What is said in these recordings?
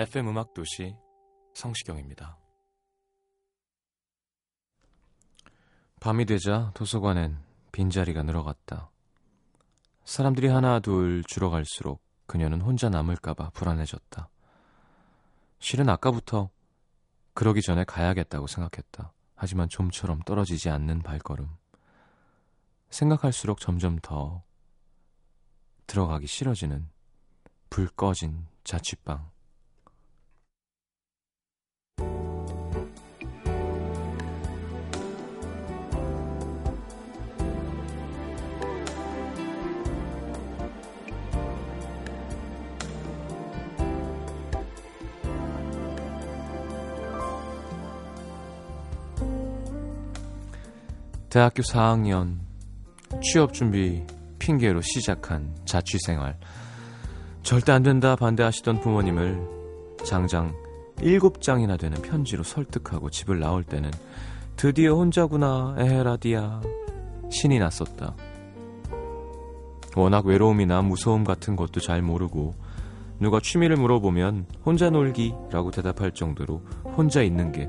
FM 음악 도시 성시경입니다. 밤이 되자 도서관엔 빈자리가 늘어갔다. 사람들이 하나 둘 줄어갈수록 그녀는 혼자 남을까봐 불안해졌다. 실은 아까부터 그러기 전에 가야겠다고 생각했다. 하지만 좀처럼 떨어지지 않는 발걸음. 생각할수록 점점 더 들어가기 싫어지는 불 꺼진 자취방. 대학교 4학년 취업 준비 핑계로 시작한 자취 생활. 절대 안 된다 반대하시던 부모님을 장장 7장이나 되는 편지로 설득하고 집을 나올 때는 드디어 혼자구나 에헤라디야 신이 났었다. 워낙 외로움이나 무서움 같은 것도 잘 모르고 누가 취미를 물어보면 혼자 놀기라고 대답할 정도로 혼자 있는 게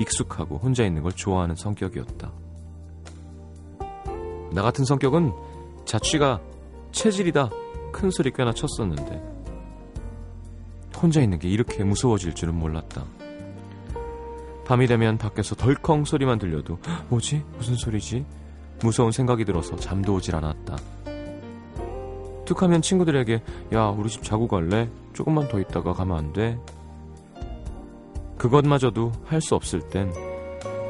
익숙하고 혼자 있는 걸 좋아하는 성격이었다. 나 같은 성격은 자취가 체질이다 큰 소리 꽤나 쳤었는데 혼자 있는 게 이렇게 무서워질 줄은 몰랐다. 밤이 되면 밖에서 덜컹 소리만 들려도 "헉, 뭐지? 무슨 소리지? 무서운 생각이 들어서 잠도 오질 않았다. 툭하면 친구들에게 야 우리 집 자고 갈래? 조금만 더 있다가 가면 안 돼? 그것마저도 할 수 없을 땐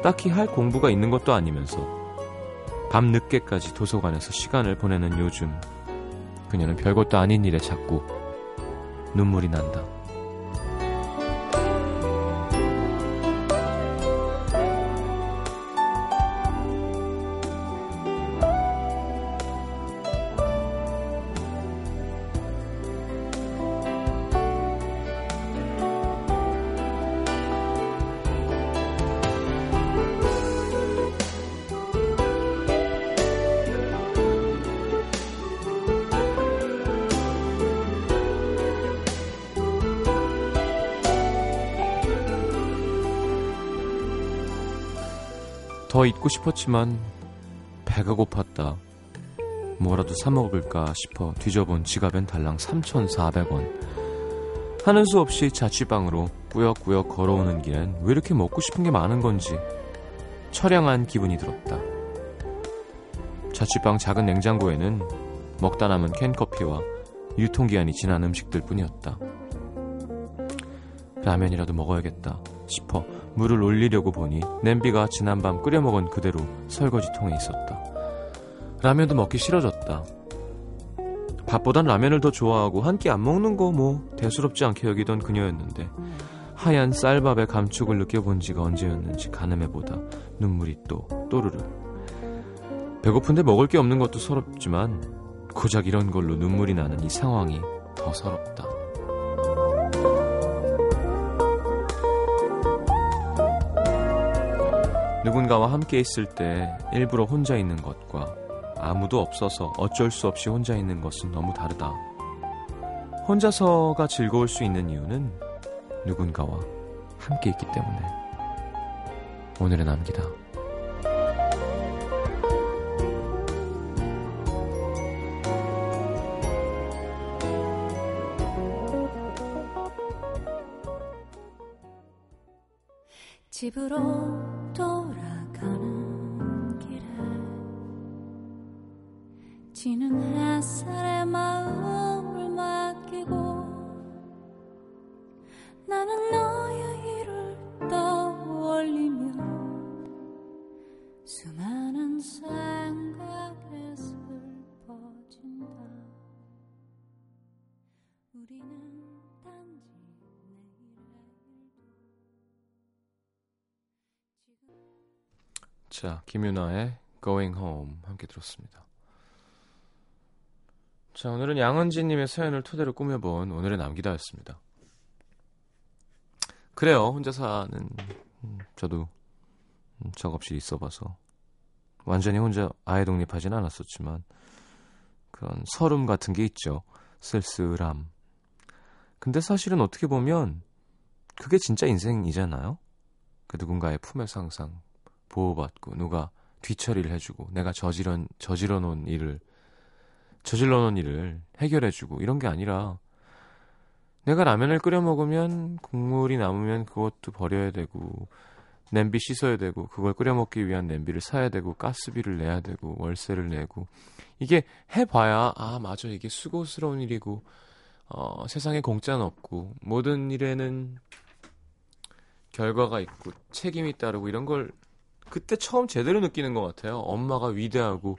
딱히 할 공부가 있는 것도 아니면서 밤 늦게까지 도서관에서 시간을 보내는 요즘 그녀는 별것도 아닌 일에 자꾸 눈물이 난다. 더 있고 싶었지만 배가 고팠다. 뭐라도 사 먹을까 싶어 뒤져본 지갑엔 달랑 3,400원. 하는 수 없이 자취방으로 꾸역꾸역 걸어오는 길엔 왜 이렇게 먹고 싶은 게 많은 건지 처량한 기분이 들었다. 자취방 작은 냉장고에는 먹다 남은 캔커피와 유통기한이 지난 음식들 뿐이었다. 라면이라도 먹어야겠다 싶어 물을 올리려고 보니 냄비가 지난밤 끓여 먹은 그대로 설거지 통에 있었다. 라면도 먹기 싫어졌다. 밥보단 라면을 더 좋아하고 한 끼 안 먹는 거 뭐 대수롭지 않게 여기던 그녀였는데 하얀 쌀밥의 감촉을 느껴본 지가 언제였는지 가늠해보다 눈물이 또 또르르. 배고픈데 먹을 게 없는 것도 서럽지만 고작 이런 걸로 눈물이 나는 이 상황이 더 서럽다. 누군가와 함께 있을 때 일부러 혼자 있는 것과 아무도 없어서 어쩔 수 없이 혼자 있는 것은 너무 다르다. 혼자서가 즐거울 수 있는 이유는 누군가와 함께 있기 때문에. 오늘의 남기다. 집으로 자, 김윤아의 Going Home 함께 들었습니다. 자, 오늘은 양은지님의 사연을 토대로 꾸며본 오늘의 남기다였습니다. 그래요, 혼자 사는 음, 저도 음, 작업실 있어봐서 완전히 혼자 아예 독립하진 않았었지만 그런 서름 같은 게 있죠. 쓸쓸함. 근데 사실은 어떻게 보면 그게 진짜 인생이잖아요. 그 누군가의 품에서 항상 보호받고 누가 뒤처리를 해주고 내가 저지른 저질러 놓은 일을 저질러 놓은 일을 해결해주고 이런 게 아니라 내가 라면을 끓여 먹으면 국물이 남으면 그것도 버려야 되고 냄비 씻어야 되고 그걸 끓여 먹기 위한 냄비를 사야 되고 가스비를 내야 되고 월세를 내고 이게 해봐야 아 맞아. 이게 수고스러운 일이고 어, 세상에 공짜는 없고 모든 일에는 결과가 있고 책임이 따르고 이런 걸 그때 처음 제대로 느끼는 것 같아요. 엄마가 위대하고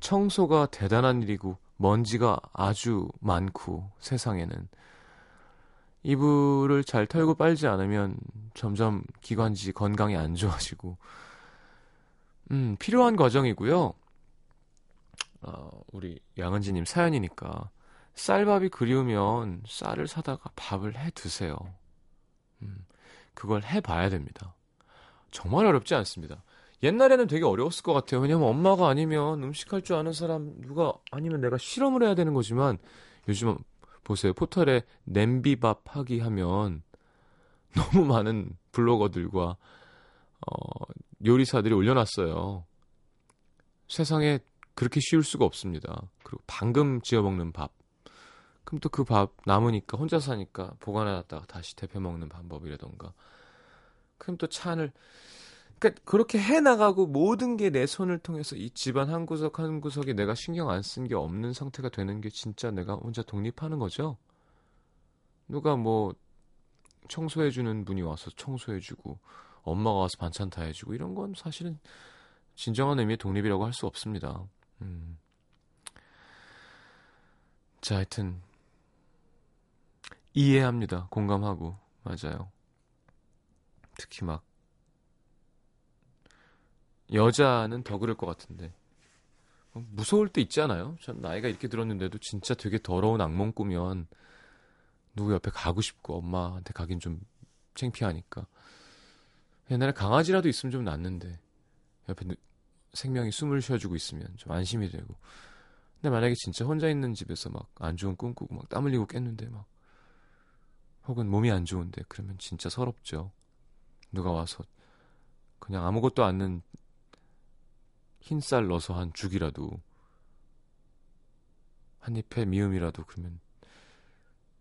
청소가 대단한 일이고 먼지가 아주 많고 세상에는 이불을 잘 털고 빨지 않으면 점점 기관지 건강이 안 좋아지고 음 필요한 과정이고요. 어, 우리 양은지님 사연이니까 쌀밥이 그리우면 쌀을 사다가 밥을 해 드세요. 음, 그걸 해봐야 됩니다. 정말 어렵지 않습니다. 옛날에는 되게 어려웠을 것 같아요. 왜냐면 엄마가 아니면 음식할 줄 아는 사람 누가 아니면 내가 실험을 해야 되는 거지만 요즘 보세요. 포털에 냄비밥 하기 하면 너무 많은 블로거들과 어, 요리사들이 올려놨어요. 세상에 그렇게 쉬울 수가 없습니다. 그리고 방금 지어 먹는 밥. 그럼 또 그 밥 남으니까 혼자 사니까 보관해놨다가 다시 데펴 먹는 방법이라던가. 그럼 또 찬을 그러니까 그렇게 해 나가고 모든 게 내 손을 통해서 이 집안 한 구석 한 구석에 내가 신경 안 쓴 게 없는 상태가 되는 게 진짜 내가 혼자 독립하는 거죠. 누가 뭐 청소해 주는 분이 와서 청소해 주고 엄마가 와서 반찬 다 해주고 이런 건 사실은 진정한 의미의 독립이라고 할 수 없습니다. 음. 자, 하여튼 이해합니다. 공감하고 맞아요. 특히 막 여자는 더 그럴 것 같은데 어, 무서울 때 있잖아요. 전 나이가 이렇게 들었는데도 진짜 되게 더러운 악몽 꾸면 누구 옆에 가고 싶고 엄마한테 가긴 좀 창피하니까 옛날에 강아지라도 있으면 좀 낫는데 옆에 생명이 숨을 쉬어주고 있으면 좀 안심이 되고 근데 만약에 진짜 혼자 있는 집에서 막 안 좋은 꿈 꾸고 막 땀 흘리고 깼는데 막 혹은 몸이 안 좋은데 그러면 진짜 서럽죠. 누가 와서 그냥 아무것도 않는 흰쌀 넣어서 한 죽이라도 한 입에 미음이라도 그러면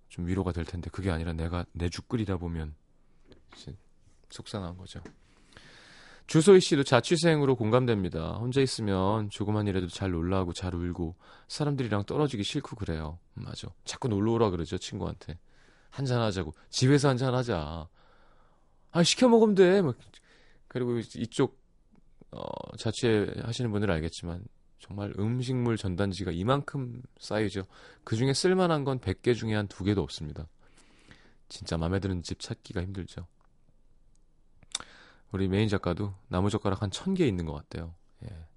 좀 위로가 될 텐데 그게 아니라 내가 내 죽 끓이다 보면 속상한 거죠. 주소희 씨도 자취생으로 공감됩니다. 혼자 있으면 조그만 일에도 잘 놀라고 잘 울고 사람들이랑 떨어지기 싫고 그래요. 음, 맞아. 자꾸 놀러 오라 그러죠 친구한테. 한잔 하자고. 집에서 한잔 하자. 아 시켜 먹으면 돼. 막 그리고 이쪽 어, 자취 하시는 분들은 알겠지만 정말 음식물 전단지가 이만큼 쌓이죠. 그 중에 쓸만한 건 100개 중에 한 두 개도 없습니다. 진짜 마음에 드는 집 찾기가 힘들죠. 우리 메인 작가도 나무젓가락 한천개 있는 것 같대요. 예.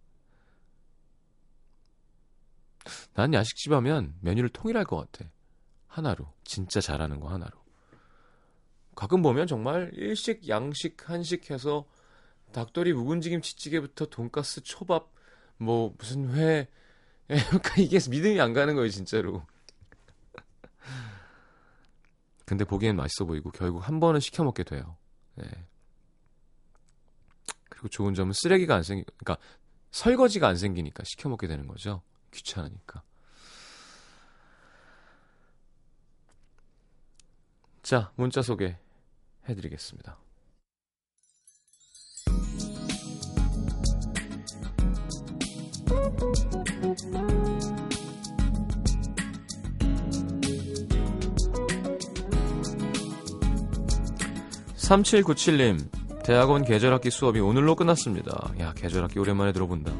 난 야식집 하면 메뉴를 통일할 것 같아. 하나로. 진짜 잘하는 거 하나로. 가끔 보면 정말 일식, 양식, 한식 해서 닭도리 묵은지김 치찌개부터 돈가스 초밥 뭐 무슨 회. 그러니까 이게 믿음이 안 가는 거예요 진짜로. 근데 보기엔 맛있어 보이고 결국 한 번은 시켜 먹게 돼요. 네. 그리고 좋은 점은 쓰레기가 안 생기 그러니까 설거지가 안 생기니까 시켜 먹게 되는 거죠. 귀찮으니까 자, 문자 소개 해드리겠습니다. (3797님) 대학원 계절학기 수업이 오늘로 끝났습니다. 야, 계절학기 오랜만에 들어본다.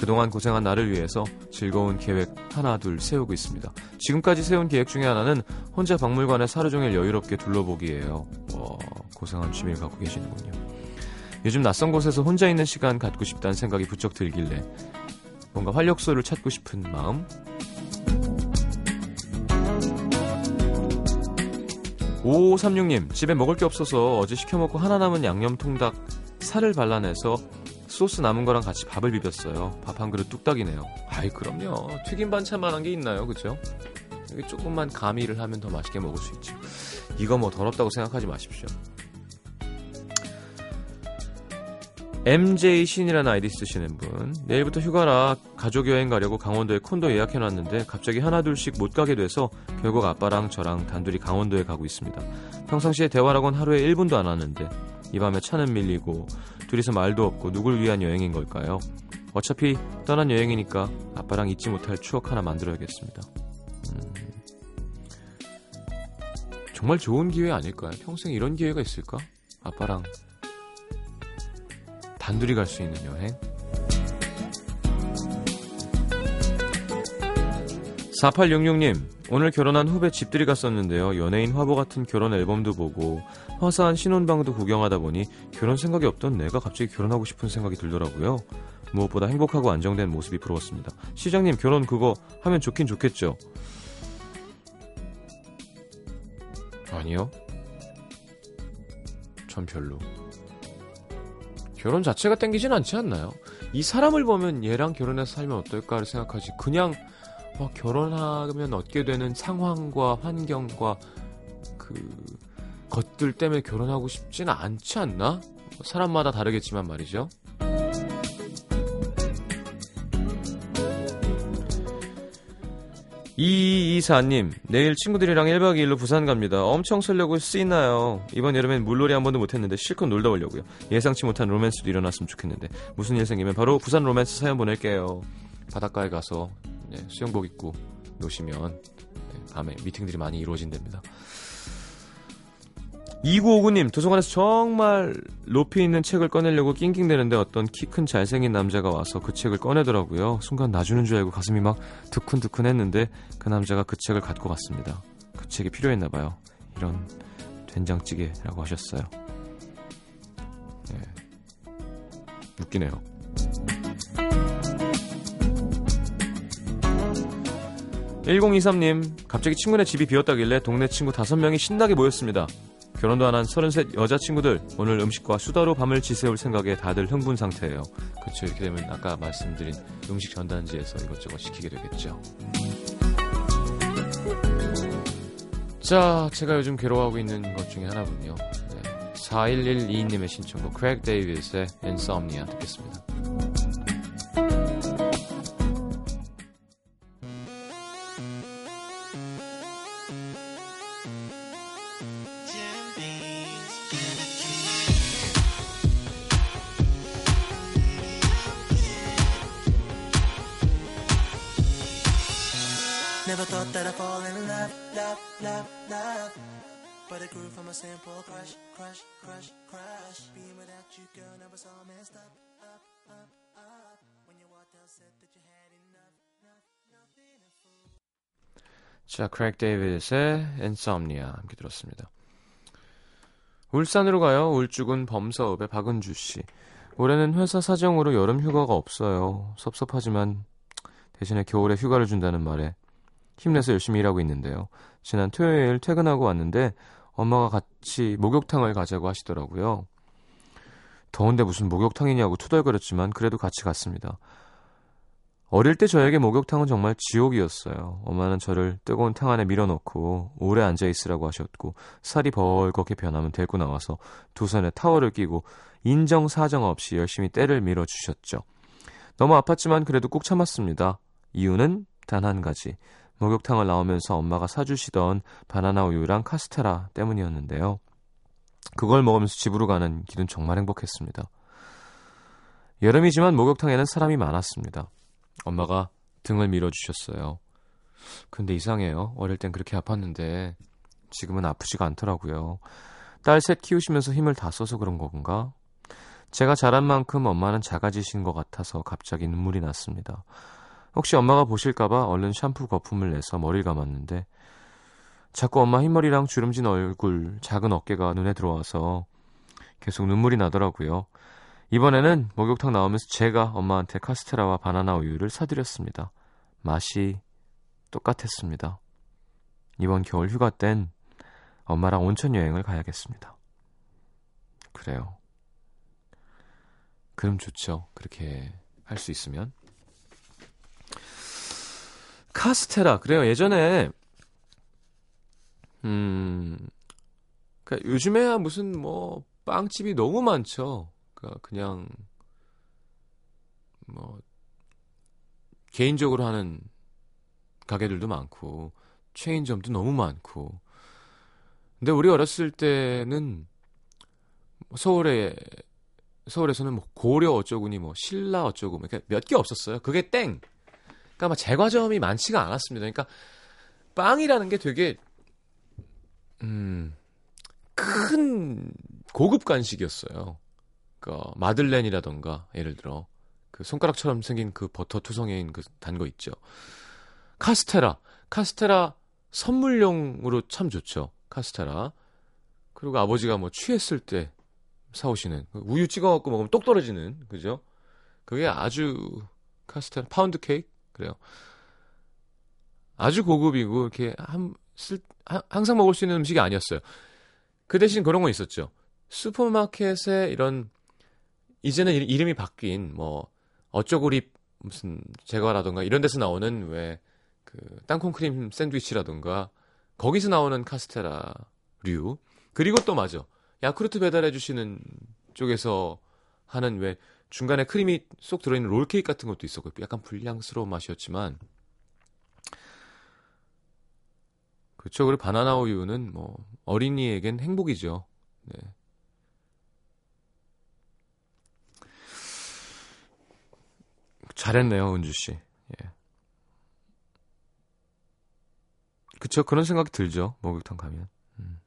그동안 고생한 나를 위해서 즐거운 계획 하나 둘 세우고 있습니다. 지금까지 세운 계획 중에 하나는 혼자 박물관에 하루 종일 여유롭게 둘러보기예요. 와, 고생한 취미를 갖고 계시는군요. 요즘 낯선 곳에서 혼자 있는 시간 갖고 싶다는 생각이 부쩍 들길래 뭔가 활력소를 찾고 싶은 마음 5536님, 집에 먹을 게 없어서 어제 시켜먹고 하나 남은 양념 통닭 살을 발라내서 소스 남은 거랑 같이 밥을 비볐어요. 밥 한 그릇 뚝딱이네요. 아이, 그럼요. 튀김 반찬만한 게 있나요? 그죠? 여기 조금만 가미를 하면 더 맛있게 먹을 수 있죠. 이거 뭐 더럽다고 생각하지 마십시오. MJ 신이라는 아이디 쓰시는 분. 내일부터 휴가라 가족 여행 가려고 강원도에 콘도 예약해 놨는데 갑자기 하나 둘씩 못 가게 돼서 결국 아빠랑 저랑 단둘이 강원도에 가고 있습니다. 평상시에 대화라곤 하루에 1분도 안 하는데 이 밤에 차는 밀리고 둘이서 말도 없고 누굴 위한 여행인 걸까요? 어차피 떠난 여행이니까 아빠랑 잊지 못할 추억 하나 만들어야겠습니다. 음... 정말 좋은 기회 아닐까요? 평생 이런 기회가 있을까? 아빠랑 단둘이 갈 수 있는 여행? 4866님, 오늘 결혼한 후배 집들이 갔었는데요. 연예인 화보 같은 결혼 앨범도 보고 화사한 신혼방도 구경하다 보니 결혼 생각이 없던 내가 갑자기 결혼하고 싶은 생각이 들더라고요. 무엇보다 행복하고 안정된 모습이 부러웠습니다. 시장님, 결혼 그거 하면 좋긴 좋겠죠? 아니요. 전 별로. 결혼 자체가 땡기진 않지 않나요? 이 사람을 보면 얘랑 결혼해서 살면 어떨까를 생각하지. 그냥 어, 결혼하면 얻게 되는 상황과 환경과 그 것들 때문에 결혼하고 싶지는 않지 않나? 사람마다 다르겠지만 말이죠. 이이사님 내일 친구들이랑 1박 2일로 부산 갑니다. 엄청 설레고 쓰이나요? 이번 여름엔 물놀이 한 번도 못했는데 실컷 놀다 오려고요. 예상치 못한 로맨스도 일어났으면 좋겠는데 무슨 일 생기면 바로 부산 로맨스 사연 보낼게요. 바닷가에 가서 네, 수영복 입고 노시면 네, 밤에 미팅들이 많이 이루어진답니다. 2959님, 도서관에서 정말 높이 있는 책을 꺼내려고 낑낑대는데 어떤 키 큰 잘생긴 남자가 와서 그 책을 꺼내더라고요. 순간 놔주는 줄 알고 가슴이 막 두근두근 했는데 그 남자가 그 책을 갖고 갔습니다. 그 책이 필요했나봐요. 이런 된장찌개라고 하셨어요. 네. 웃기네요. 1023님, 갑자기 친구네 집이 비었다길래 동네 친구 5명이 신나게 모였습니다. 결혼도 안 한 33 여자친구들 오늘 음식과 수다로 밤을 지새울 생각에 다들 흥분 상태예요. 그렇죠. 이렇게 되면 아까 말씀드린 음식 전단지에서 이것저것 시키게 되겠죠. 자, 제가 요즘 괴로워하고 있는 것 중에 하나군요. 네. 4112님의 신청곡 크레이그 데이비드의 Insomnia 듣겠습니다. 크레이그 데이비드의 Insomnia 함께 들었습니다. 울산으로 가요. 울주군 범서읍의 박은주 씨. 올해는 회사 사정으로 여름 휴가가 없어요. 섭섭하지만 대신에 겨울에 휴가를 준다는 말에 힘내서 열심히 일하고 있는데요. 지난 토요일 퇴근하고 왔는데 엄마가 같이 목욕탕을 가자고 하시더라고요. 더운데 무슨 목욕탕이냐고 투덜거렸지만 그래도 같이 갔습니다. 어릴 때 저에게 목욕탕은 정말 지옥이었어요. 엄마는 저를 뜨거운 탕 안에 밀어넣고 오래 앉아 있으라고 하셨고 살이 벌겋게 변하면 데리고 나와서 두 손에 타월을 끼고 인정사정 없이 열심히 때를 밀어주셨죠. 너무 아팠지만 그래도 꾹 참았습니다. 이유는 단 한 가지. 목욕탕을 나오면서 엄마가 사주시던 바나나 우유랑 카스테라 때문이었는데요. 그걸 먹으면서 집으로 가는 길은 정말 행복했습니다. 여름이지만 목욕탕에는 사람이 많았습니다. 엄마가 등을 밀어주셨어요. 근데 이상해요. 어릴 땐 그렇게 아팠는데 지금은 아프지가 않더라고요. 딸 셋 키우시면서 힘을 다 써서 그런 건가? 제가 자란 만큼 엄마는 작아지신 것 같아서 갑자기 눈물이 났습니다. 혹시 엄마가 보실까봐 얼른 샴푸 거품을 내서 머리를 감았는데 자꾸 엄마 흰머리랑 주름진 얼굴, 작은 어깨가 눈에 들어와서 계속 눈물이 나더라고요. 이번에는 목욕탕 나오면서 제가 엄마한테 카스테라와 바나나 우유를 사드렸습니다. 맛이 똑같았습니다. 이번 겨울 휴가 땐 엄마랑 온천 여행을 가야겠습니다. 그래요. 그럼 좋죠. 그렇게 할 수 있으면. 카스테라. 그래요. 예전에 음, 그니까 요즘에야 무슨 뭐 빵집이 너무 많죠. 그니까 그냥 뭐 개인적으로 하는 가게들도 많고 체인점도 너무 많고. 근데 우리 어렸을 때는 서울에 서울에서는 뭐 고려 어쩌구니 뭐 신라 어쩌고 뭐 이렇게 몇개 없었어요. 그게 땡. 그러니까 막 제과점이 많지가 않았습니다. 그러니까 빵이라는 게 되게 음, 큰 고급 간식이었어요. 그 마들렌이라던가 예를 들어 그 손가락처럼 생긴 그 버터 투성인 그 단 거 있죠. 카스테라, 카스테라 선물용으로 참 좋죠. 카스테라. 그리고 아버지가 뭐 취했을 때 사오시는 우유 찍어 갖고 먹으면 똑 떨어지는 그죠? 그게 아주 카스테라 파운드 케이크 그래요. 아주 고급이고 이렇게 한 쓸, 항상 먹을 수 있는 음식이 아니었어요. 그 대신 그런 건 있었죠. 슈퍼마켓에 이런 이제는 이름이 바뀐 뭐 어쩌고리 무슨 제과라던가 이런 데서 나오는 왜 그 땅콩 크림 샌드위치라던가 거기서 나오는 카스테라류 그리고 또 맞아 야쿠르트 배달해 주시는 쪽에서 하는 왜 중간에 크림이 쏙 들어있는 롤케이크 같은 것도 있었고 약간 불량스러운 맛이었지만 그렇죠. 그리고 바나나 우유는 뭐 어린이에겐 행복이죠. 네. 잘했네요, 은주 씨. 예. 그쵸, 그런 생각이 들죠. 목욕탕 가면. 음.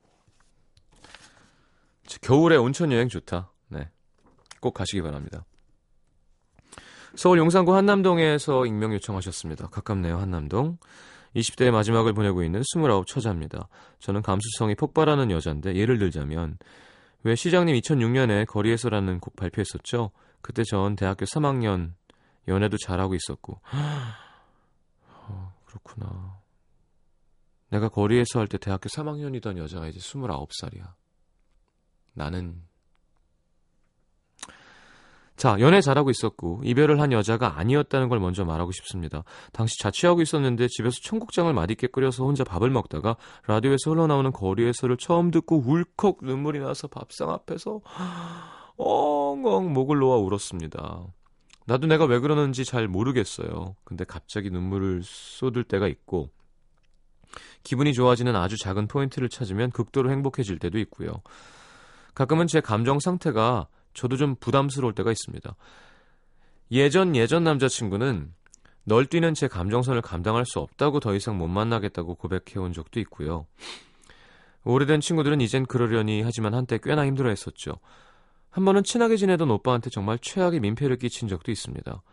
겨울에 온천 여행 좋다. 네. 꼭 가시기 바랍니다. 서울 용산구 한남동에서 익명 요청하셨습니다. 가깝네요, 한남동. 20대의 마지막을 보내고 있는 29 처자입니다. 저는 감수성이 폭발하는 여잔데 예를 들자면 왜 시장님 2006년에 거리에서라는 곡 발표했었죠? 그때 전 대학교 3학년 연애도 잘하고 있었고 어, 그렇구나. 내가 거리에서 할 때 대학교 3학년이던 여자가 이제 29살이야. 나는 자, 연애 잘하고 있었고 이별을 한 여자가 아니었다는 걸 먼저 말하고 싶습니다. 당시 자취하고 있었는데 집에서 청국장을 맛있게 끓여서 혼자 밥을 먹다가 라디오에서 흘러나오는 거리에서를 처음 듣고 울컥 눈물이 나서 밥상 앞에서 엉엉 목을 놓아 울었습니다. 나도 내가 왜 그러는지 잘 모르겠어요. 근데 갑자기 눈물을 쏟을 때가 있고 기분이 좋아지는 아주 작은 포인트를 찾으면 극도로 행복해질 때도 있고요. 가끔은 제 감정 상태가 저도 좀 부담스러울 때가 있습니다. 예전 예전 남자친구는 널 뛰는 제 감정선을 감당할 수 없다고 더 이상 못 만나겠다고 고백해 온 적도 있고요. 오래된 친구들은 이젠 그러려니 하지만 한때 꽤나 힘들어 했었죠. 한 번은 친하게 지내던 오빠한테 정말 최악의 민폐를 끼친 적도 있습니다.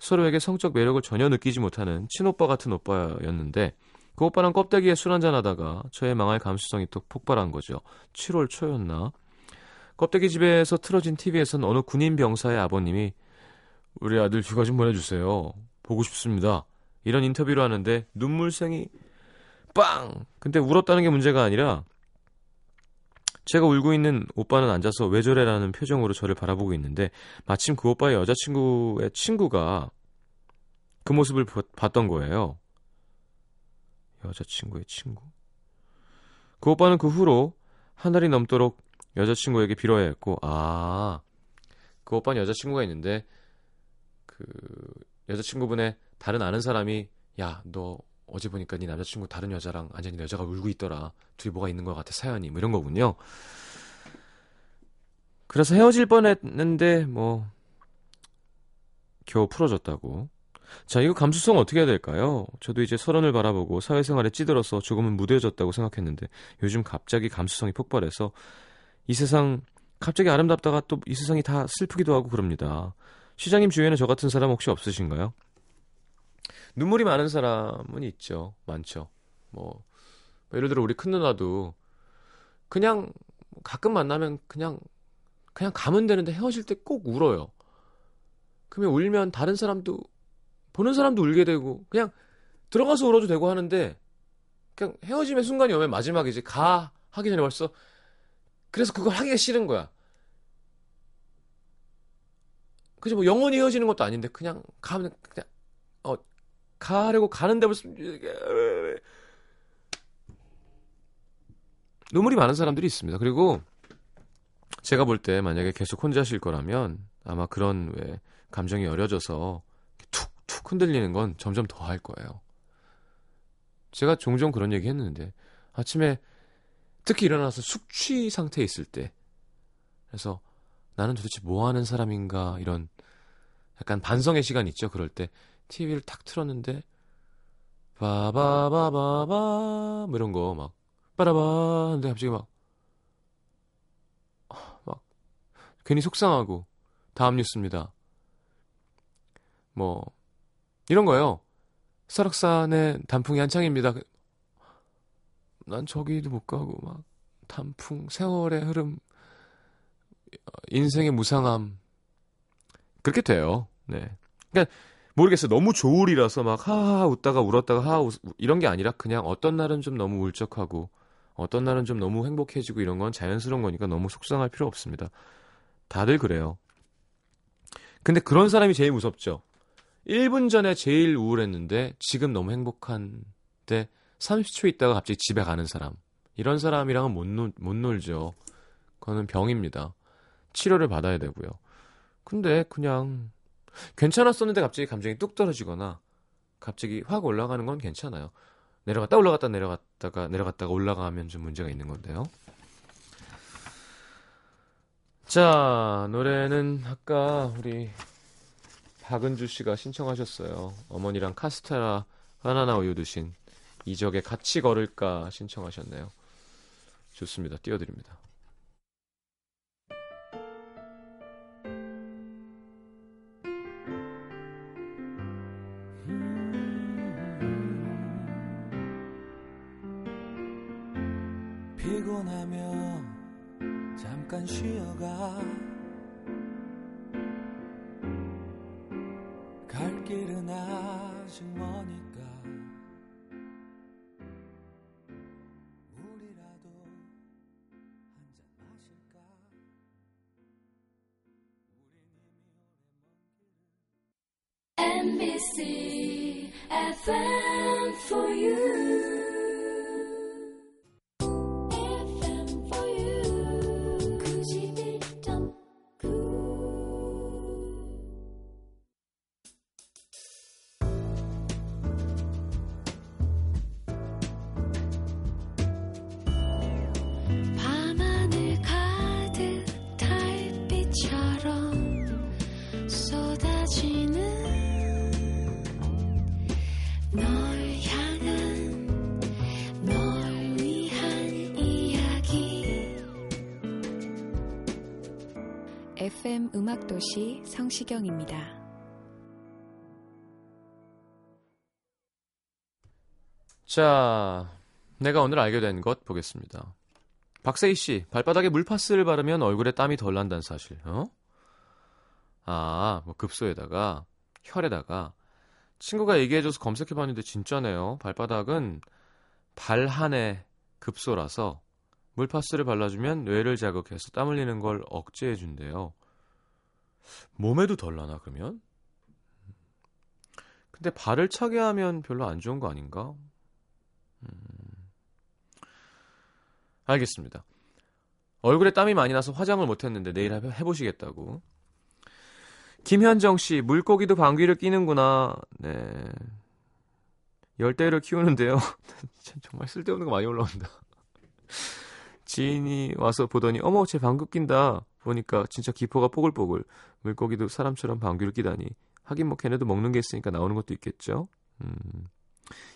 서로에게 성적 매력을 전혀 느끼지 못하는 친오빠 같은 오빠였는데 그 오빠랑 껍데기에 술 한잔 하다가 저의 망할 감수성이 또 폭발한 거죠. 7월 초였나? 껍데기 집에서 틀어진 TV에선 어느 군인 병사의 아버님이 우리 아들 휴가 좀 보내주세요. 보고 싶습니다. 이런 인터뷰를 하는데 눈물생이 빵! 근데 울었다는 게 문제가 아니라 제가 울고 있는 오빠는 앉아서 왜 저래라는 표정으로 저를 바라보고 있는데 마침 그 오빠의 여자친구의 친구가 그 모습을 봤던 거예요. 여자친구의 친구. 그 오빠는 그 후로 한 달이 넘도록 여자친구에게 빌어야 했고, 아, 그 오빠는 여자친구가 있는데, 그, 여자친구분의 다른 아는 사람이, 야, 너 어제 보니까 네 남자친구 다른 여자랑 완전히 여자가 울고 있더라. 둘이 뭐가 있는 것 같아, 사연이. 뭐 이런 거군요. 그래서 헤어질 뻔 했는데, 뭐, 겨우 풀어졌다고. 자, 이거 감수성 어떻게 해야 될까요? 저도 이제 서른을 바라보고 사회생활에 찌들어서 조금은 무뎌졌다고 생각했는데, 요즘 갑자기 감수성이 폭발해서 이 세상 갑자기 아름답다가 또 이 세상이 다 슬프기도 하고 그럽니다. 시장님 주위에는 저 같은 사람 혹시 없으신가요? 눈물이 많은 사람은 있죠. 많죠. 뭐, 뭐 예를 들어 우리 큰 누나도 그냥 가끔 만나면 그냥 그냥 가면 되는데 헤어질 때 꼭 울어요. 그러면 울면 다른 사람도 보는 사람도 울게 되고 그냥 들어가서 울어도 되고 하는데 그냥 헤어짐의 순간이 오면 마지막에 이제 가 하기 전에 벌써 그래서 그걸 하기가 싫은 거야. 그죠? 뭐 영원히 헤어지는 것도 아닌데 그냥 가면 그냥 어 가려고 가는데 벌써 눈물이 많은 사람들이 있습니다. 그리고 제가 볼 때 만약에 계속 혼자실 거라면 아마 그런 왜 감정이 어려져서 툭툭 흔들리는 건 점점 더 할 거예요. 제가 종종 그런 얘기 했는데 아침에 특히 일어나서 숙취 상태에 있을 때 그래서 나는 도대체 뭐 하는 사람인가 이런 약간 반성의 시간 있죠. 그럴 때 TV를 탁 틀었는데 바바바바바 뭐 이런 거 막 빠라바 하는데 갑자기 막 막 괜히 속상하고 다음 뉴스입니다. 뭐 이런 거예요. 설악산의 단풍이 한창입니다. 난 저기도 못 가고 막 단풍 세월의 흐름 인생의 무상함 그렇게 돼요. 네. 그러니까 모르겠어요. 너무 조울이라서 막 하하 웃다가 울었다가 하하 웃, 이런 게 아니라 그냥 어떤 날은 좀 너무 울적하고 어떤 날은 좀 너무 행복해지고 이런 건 자연스러운 거니까 너무 속상할 필요 없습니다. 다들 그래요. 근데 그런 사람이 제일 무섭죠. 1분 전에 제일 우울했는데 지금 너무 행복한데 30초 있다가 갑자기 집에 가는 사람. 이런 사람이랑은 못, 놀, 못 놀죠. 그거는 병입니다. 치료를 받아야 되고요. 근데 그냥 괜찮았었는데 갑자기 감정이 뚝 떨어지거나 갑자기 확 올라가는 건 괜찮아요. 내려갔다 올라갔다 내려갔다가 내려갔다가 올라가면 좀 문제가 있는 건데요. 자, 노래는 아까 우리 박은주 씨가 신청하셨어요. 어머니랑 카스테라 바나나 우유 드신 이적에 같이 걸을까 신청하셨네요. 좋습니다. 띄워드립니다. 음악도시 성시경입니다. 자, 내가 오늘 알게 된 것 보겠습니다. 박세희 씨, 발바닥에 물파스를 바르면 얼굴에 땀이 덜 난다는 사실, 어? 아, 뭐 급소에다가, 혈에다가, 친구가 얘기해줘서 검색해봤는데 진짜네요. 발바닥은 발한의 급소라서 물파스를 발라주면 뇌를 자극해서 땀 흘리는 걸 억제해준대요. 몸에도 덜 나나, 그러면? 근데 발을 차게 하면 별로 안 좋은 거 아닌가? 알겠습니다. 얼굴에 땀이 많이 나서 화장을 못했는데 내일 해- 해보시겠다고. 김현정 씨, 물고기도 방귀를 끼는구나. 네. 열대를 키우는데요. 참, 정말 쓸데없는 거 많이 올라온다. 지인이 와서 보더니, 어머, 쟤 방귀 낀다. 보니까 진짜 기포가 뽀글뽀글. 물고기도 사람처럼 방귀를 끼다니. 하긴 뭐 걔네도 먹는 게 있으니까 나오는 것도 있겠죠. 음.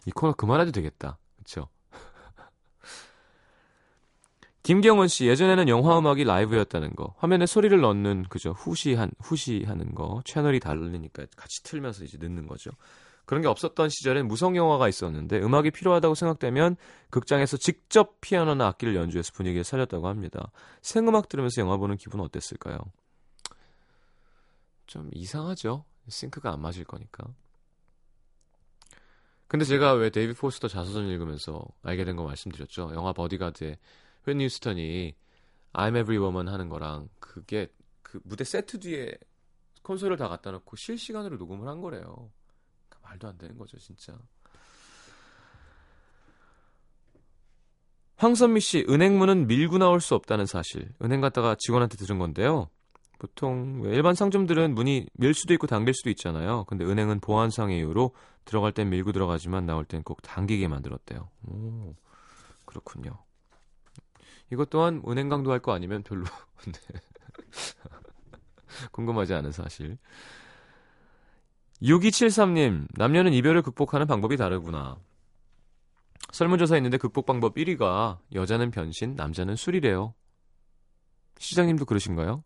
이 코너 그만해도 되겠다. 그쵸? 김경원 씨, 예전에는 영화 음악이 라이브였다는 거. 화면에 소리를 넣는 그죠. 후시한 후시하는 거. 채널이 다르니까 같이 틀면서 이제 넣는 거죠. 그런 게 없었던 시절엔 무성 영화가 있었는데 음악이 필요하다고 생각되면 극장에서 직접 피아노나 악기를 연주해서 분위기를 살렸다고 합니다. 생음악 들으면서 영화 보는 기분 어땠을까요? 좀 이상하죠. sync가 안 맞을 거니까. 근데 제가 왜 데이비드 포스터 자서전 읽으면서 알게 된 거 말씀드렸죠. 영화 보디가드에 휘트니 휴스턴이 I'm Every Woman 하는 거랑 그게 그 무대 세트 뒤에 콘솔을 다 갖다 놓고 실시간으로 녹음을 한 거래요. 말도 안 되는 거죠, 진짜. 황선미 씨, 은행문은 밀고 나올 수 없다는 사실. 은행 갔다가 직원한테 들은 건데요. 보통 일반 상점들은 문이 밀 수도 있고 당길 수도 있잖아요. 근데 은행은 보안상의 이유로 들어갈 땐 밀고 들어가지만 나올 땐 꼭 당기게 만들었대요. 오, 그렇군요. 이것 또한 은행 강도할 거 아니면 별로 네. 궁금하지 않은 사실. 6273님, 남녀는 이별을 극복하는 방법이 다르구나. 설문조사 있는데 극복 방법 1위가 여자는 변신, 남자는 술이래요. 시장님도 그러신가요?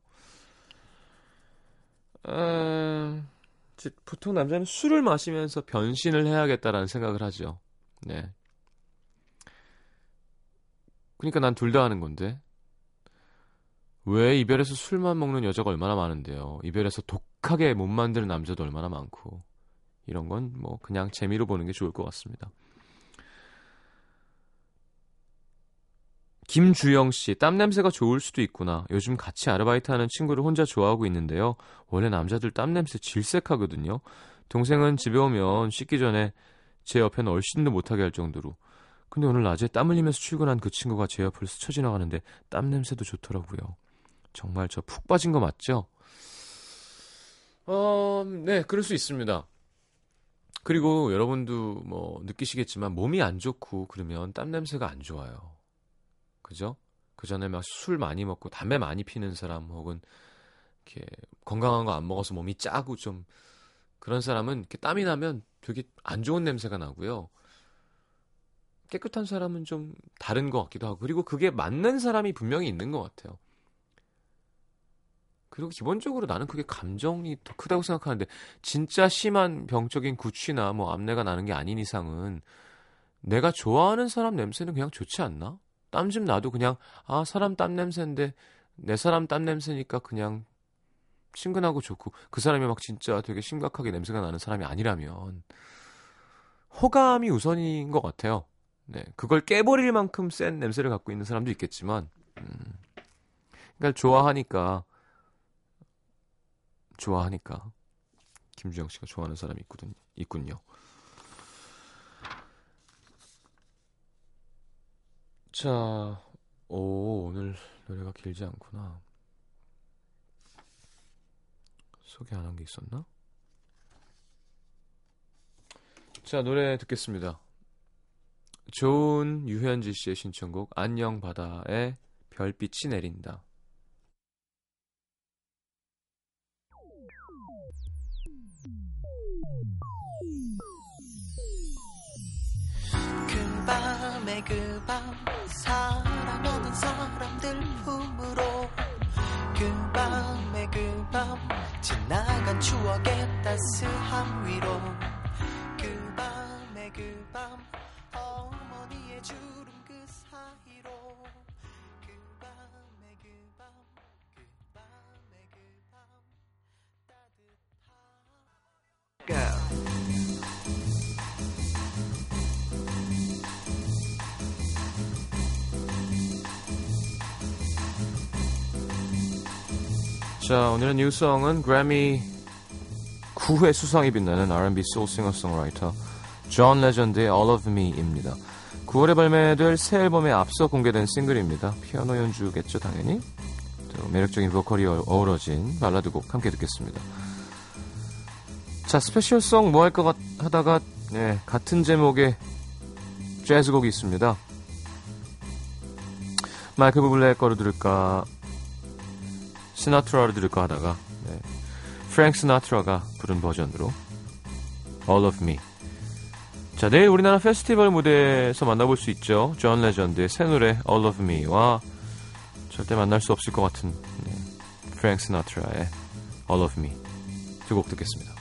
어, 보통 남자는 술을 마시면서 변신을 해야겠다라는 생각을 하죠. 네. 그러니까 난 둘 다 하는 건데. 왜 이별해서 술만 먹는 여자가 얼마나 많은데요. 이별해서 독하게 못 만드는 남자도 얼마나 많고. 이런 건 뭐 그냥 재미로 보는 게 좋을 것 같습니다. 김주영 씨, 땀 냄새가 좋을 수도 있구나. 요즘 같이 아르바이트 하는 친구를 혼자 좋아하고 있는데요. 원래 남자들 땀 냄새 질색하거든요. 동생은 집에 오면 씻기 전에 제 옆에는 얼씬도 못하게 할 정도로. 근데 오늘 낮에 땀 흘리면서 출근한 그 친구가 제 옆을 스쳐 지나가는데 땀 냄새도 좋더라고요. 정말 저 푹 빠진 거 맞죠? 어, 네, 그럴 수 있습니다. 그리고 여러분도 뭐 느끼시겠지만 몸이 안 좋고 그러면 땀 냄새가 안 좋아요. 그죠? 그 전에 막 술 많이 먹고 담배 많이 피는 사람 혹은 이렇게 건강한 거 안 먹어서 몸이 짜고 좀 그런 사람은 이렇게 땀이 나면 되게 안 좋은 냄새가 나고요. 깨끗한 사람은 좀 다른 것 같기도 하고 그리고 그게 맞는 사람이 분명히 있는 것 같아요. 그리고 기본적으로 나는 그게 감정이 더 크다고 생각하는데 진짜 심한 병적인 구취나 뭐 암내가 나는 게 아닌 이상은 내가 좋아하는 사람 냄새는 그냥 좋지 않나? 땀 좀 나도 그냥 아 사람 땀 냄새인데 내 사람 땀 냄새니까 그냥 친근하고 좋고 그 사람이 막 진짜 되게 심각하게 냄새가 나는 사람이 아니라면 호감이 우선인 것 같아요. 네, 그걸 깨버릴 만큼 센 냄새를 갖고 있는 사람도 있겠지만, 음, 그러니까 좋아하니까 좋아하니까 김주영 씨가 좋아하는 사람이 있거든, 있군요. 자, 오, 오늘 노래가 길지 않구나. 소개 안 한 게 있었나? 자, 노래 듣겠습니다. 좋은 유현지 씨의 신청곡 안녕 바다에 별빛이 내린다. 밤에 그 밤 사랑하는 사람들 품으로. 그 밤에 그 밤 지나간 추억의 따스함 위로. 그 밤에 그 밤 어머니의 주 자, 오늘의 new song은 그래미 9회 수상이 빛나는 R&B 소울 싱어송라이터 존 레전드의 All of Me입니다. 9월에 발매될 새 앨범에 앞서 공개된 싱글입니다. 피아노 연주겠죠, 당연히. 또 매력적인 보컬이 어- 어우러진 발라드 곡 함께 듣겠습니다. 자, special song 뭐 할 것 하다가 네, 같은 제목의 재즈곡이 있습니다. 마이클 부블레의 거를 들을까 시나트라를 들을까 하다가 네. 프랭크 시나트라가 부른 버전으로 All of Me 자 내일 우리나라 페스티벌 무대에서 만나볼 수 있죠 존 레전드의 새 노래 All of Me와 절대 만날 수 없을 것 같은 네. 프랭크 시나트라의 All of Me 두 곡 듣겠습니다.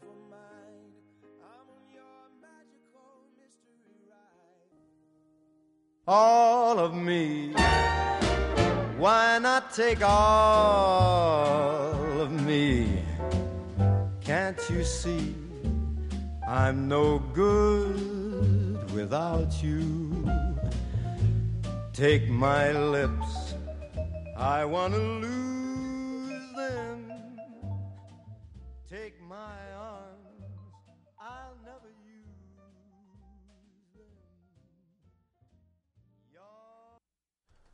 Beautiful mind? I'm on your magical mystery ride. All of me. Why not take all of me? Can't you see I'm no good without you? Take my lips, I want to lose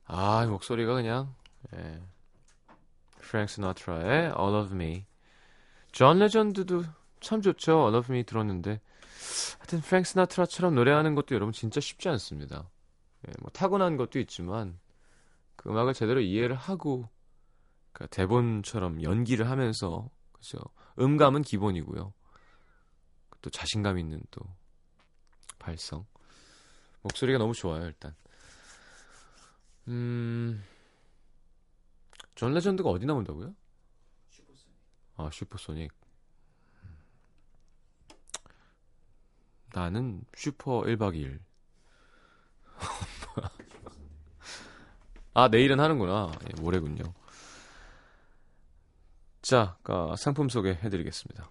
아, 이 목소리가 그냥 예. 프랭크 시나트라의 All of Me. 존 레전드도 참 좋죠. All of Me 들었는데 하여튼 프랭크 시나트라처럼 노래하는 것도 여러분 진짜 쉽지 않습니다. 예, 뭐 타고난 것도 있지만 그 음악을 제대로 이해를 하고 그러니까 대본처럼 연기를 하면서 그죠. 음감은 기본이고요. 또 자신감 있는 또 발성. 목소리가 너무 좋아요, 일단. 음, 존 레전드가 어디 나온다고요? 아, 슈퍼소닉. 나는 슈퍼 1박 2일. 아, 내일은 하는구나. 예, 모레군요. 자, 아, 상품 소개해드리겠습니다.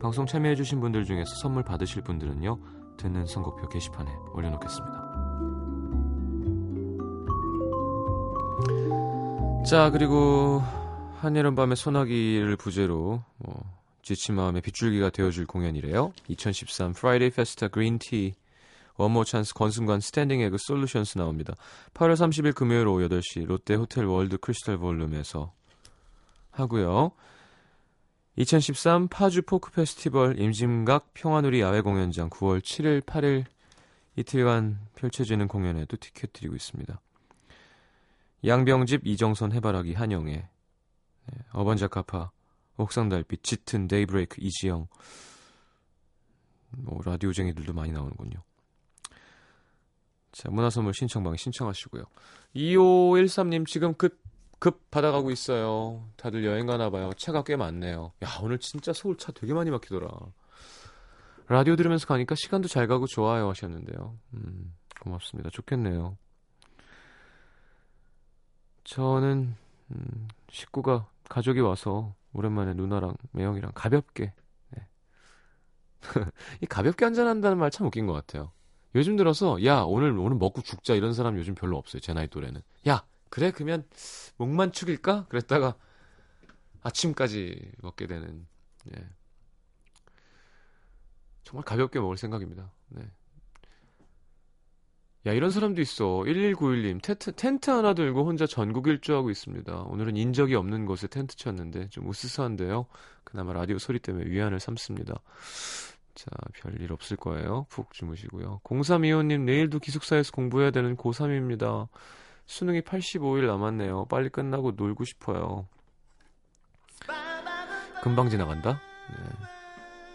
방송 참여해주신 분들 중에서 선물 받으실 분들은요, 듣는 선곡표 게시판에 올려놓겠습니다. 자, 그리고 한여름 밤의 소나기를 부제로 뭐, 지친 마음의 빗줄기가 되어줄 공연이래요. 2013 프라이데이 페스타 그린티 원모어찬스 권순관 스탠딩 에그 솔루션스 나옵니다. 8월 30일 금요일 오후 8시 롯데 호텔 월드 크리스탈 볼룸에서 하고요. 2013 파주 포크 페스티벌 임진각 평화누리 야외 공연장 9월 7일, 8일 이틀간 펼쳐지는 공연에도 티켓 드리고 있습니다. 양병집, 이정선, 해바라기, 한영애, 네, 어반자카파, 옥상달빛, 짙은, 데이브레이크, 이지형 뭐 라디오쟁이들도 많이 나오는군요. 자, 문화선물 신청방 신청하시고요. 2513님 지금 급, 급 받아가고 있어요. 다들 여행 가나 봐요. 차가 꽤 많네요. 야, 오늘 진짜 서울 차 되게 많이 막히더라. 라디오 들으면서 가니까 시간도 잘 가고 좋아요 하셨는데요. 음, 고맙습니다. 좋겠네요. 저는 음, 식구가 가족이 와서 오랜만에 누나랑 매형이랑 가볍게 네. 이 가볍게 한잔한다는 말 참 웃긴 것 같아요. 요즘 들어서 야 오늘 오늘 먹고 죽자 이런 사람 요즘 별로 없어요. 제 나이 또래는. 야 그래 그러면 목만 축일까? 그랬다가 아침까지 먹게 되는. 예. 정말 가볍게 먹을 생각입니다. 네. 야 이런 사람도 있어. 1191님 텐트, 텐트 하나 들고 혼자 전국 일주하고 있습니다. 오늘은 인적이 없는 곳에 텐트 쳤는데 좀 으스스한데요. 그나마 라디오 소리 때문에 위안을 삼습니다. 자, 별일 없을 거예요. 푹 주무시고요. 0325님, 내일도 기숙사에서 공부해야 되는 고3입니다. 수능이 85일 남았네요. 빨리 끝나고 놀고 싶어요. 금방 지나간다? 네.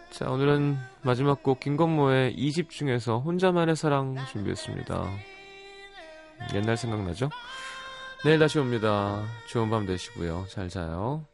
자, 오늘은 마지막 곡 김건모의 2집 중에서 혼자만의 사랑 준비했습니다. 옛날 생각나죠? 내일 다시 옵니다. 좋은 밤 되시고요. 잘 자요.